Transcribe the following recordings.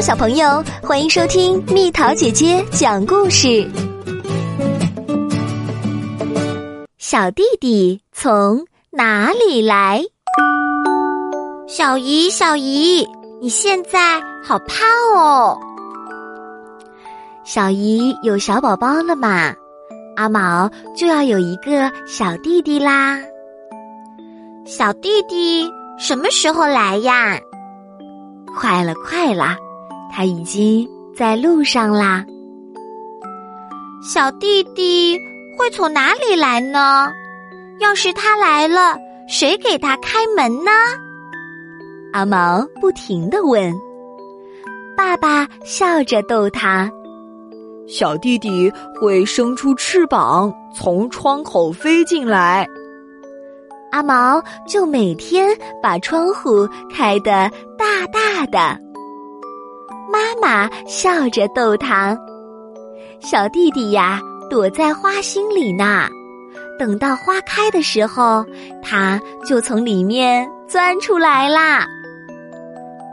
小朋友，欢迎收听蜜桃姐姐讲故事。小弟弟从哪里来？小姨，小姨，你现在好胖哦。小姨有小宝宝了嘛？阿毛就要有一个小弟弟啦。小弟弟什么时候来呀？快了，快了，他已经在路上啦。小弟弟会从哪里来呢？要是他来了，谁给他开门呢？阿毛不停的问。爸爸笑着逗他：“小弟弟会生出翅膀，从窗口飞进来。”阿毛就每天把窗户开得大大的。妈妈笑着逗他：“小弟弟呀，躲在花心里呢。等到花开的时候，他就从里面钻出来啦。”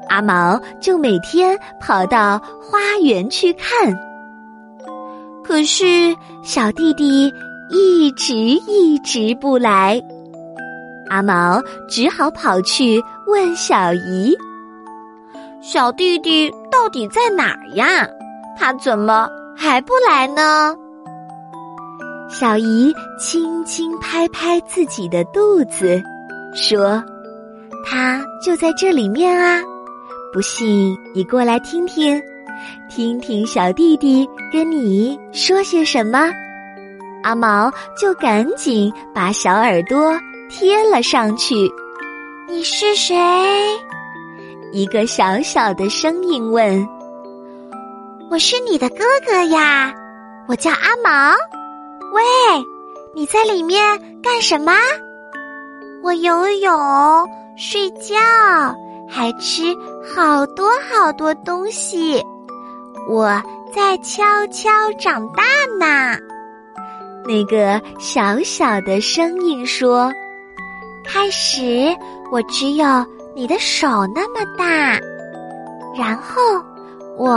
阿毛就每天跑到花园去看，可是小弟弟一直一直不来。阿毛只好跑去问小姨：“小弟弟到底在哪儿呀？他怎么还不来呢？”小姨轻轻拍拍自己的肚子，说：“他就在这里面啊！不信你过来听听，听听小弟弟跟你说些什么。”阿毛就赶紧把小耳朵。贴了上去，你是谁？一个小小的声音问：“我是你的哥哥呀，我叫阿毛。喂，你在里面干什么？我游泳、睡觉，还吃好多好多东西。我在悄悄长大呢。”那个小小的声音说。开始，我只有你的手那么大，然后我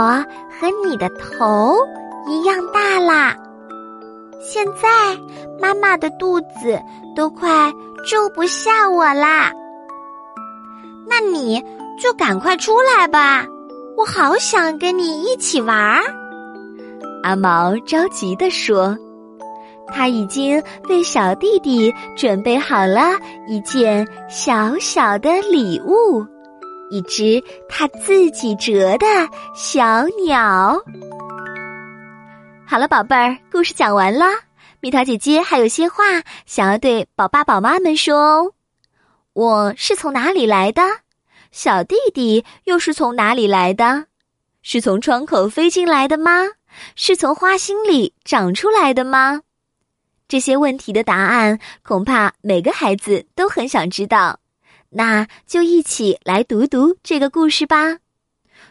和你的头一样大啦。现在妈妈的肚子都快住不下我啦。那你就赶快出来吧，我好想跟你一起玩儿。阿毛着急地说。他已经为小弟弟准备好了一件小小的礼物，一只他自己折的小鸟。好了，宝贝儿，故事讲完了。蜜桃姐姐还有些话想要对宝爸宝妈们说哦。我是从哪里来的？小弟弟又是从哪里来的？是从窗口飞进来的吗？是从花心里长出来的吗？这些问题的答案，恐怕每个孩子都很想知道。那就一起来读读这个故事吧。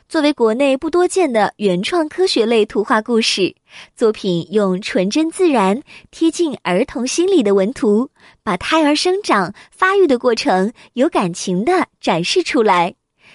作为国内不多见的原创科学类图画故事作品，用纯真自然、贴近儿童心理的文图，把胎儿生长发育的过程有感情的展示出来，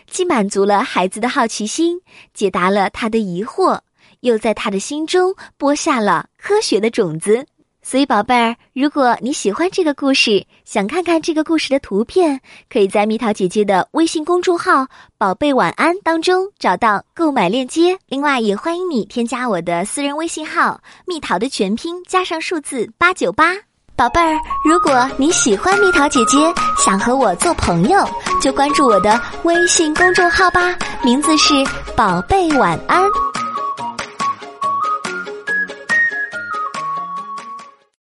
既满足了孩子的好奇心，解答了他的疑惑，又在他的心中播下了科学的种子。所以，宝贝儿，如果你喜欢这个故事，想看看这个故事的图片，可以在蜜桃姐姐的微信公众号“宝贝晚安”当中找到购买链接。另外，也欢迎你添加我的私人微信号“蜜桃”的全拼加上数字八九八。宝贝儿，如果你喜欢蜜桃姐姐，想和我做朋友，就关注我的微信公众号吧，名字是“宝贝晚安”。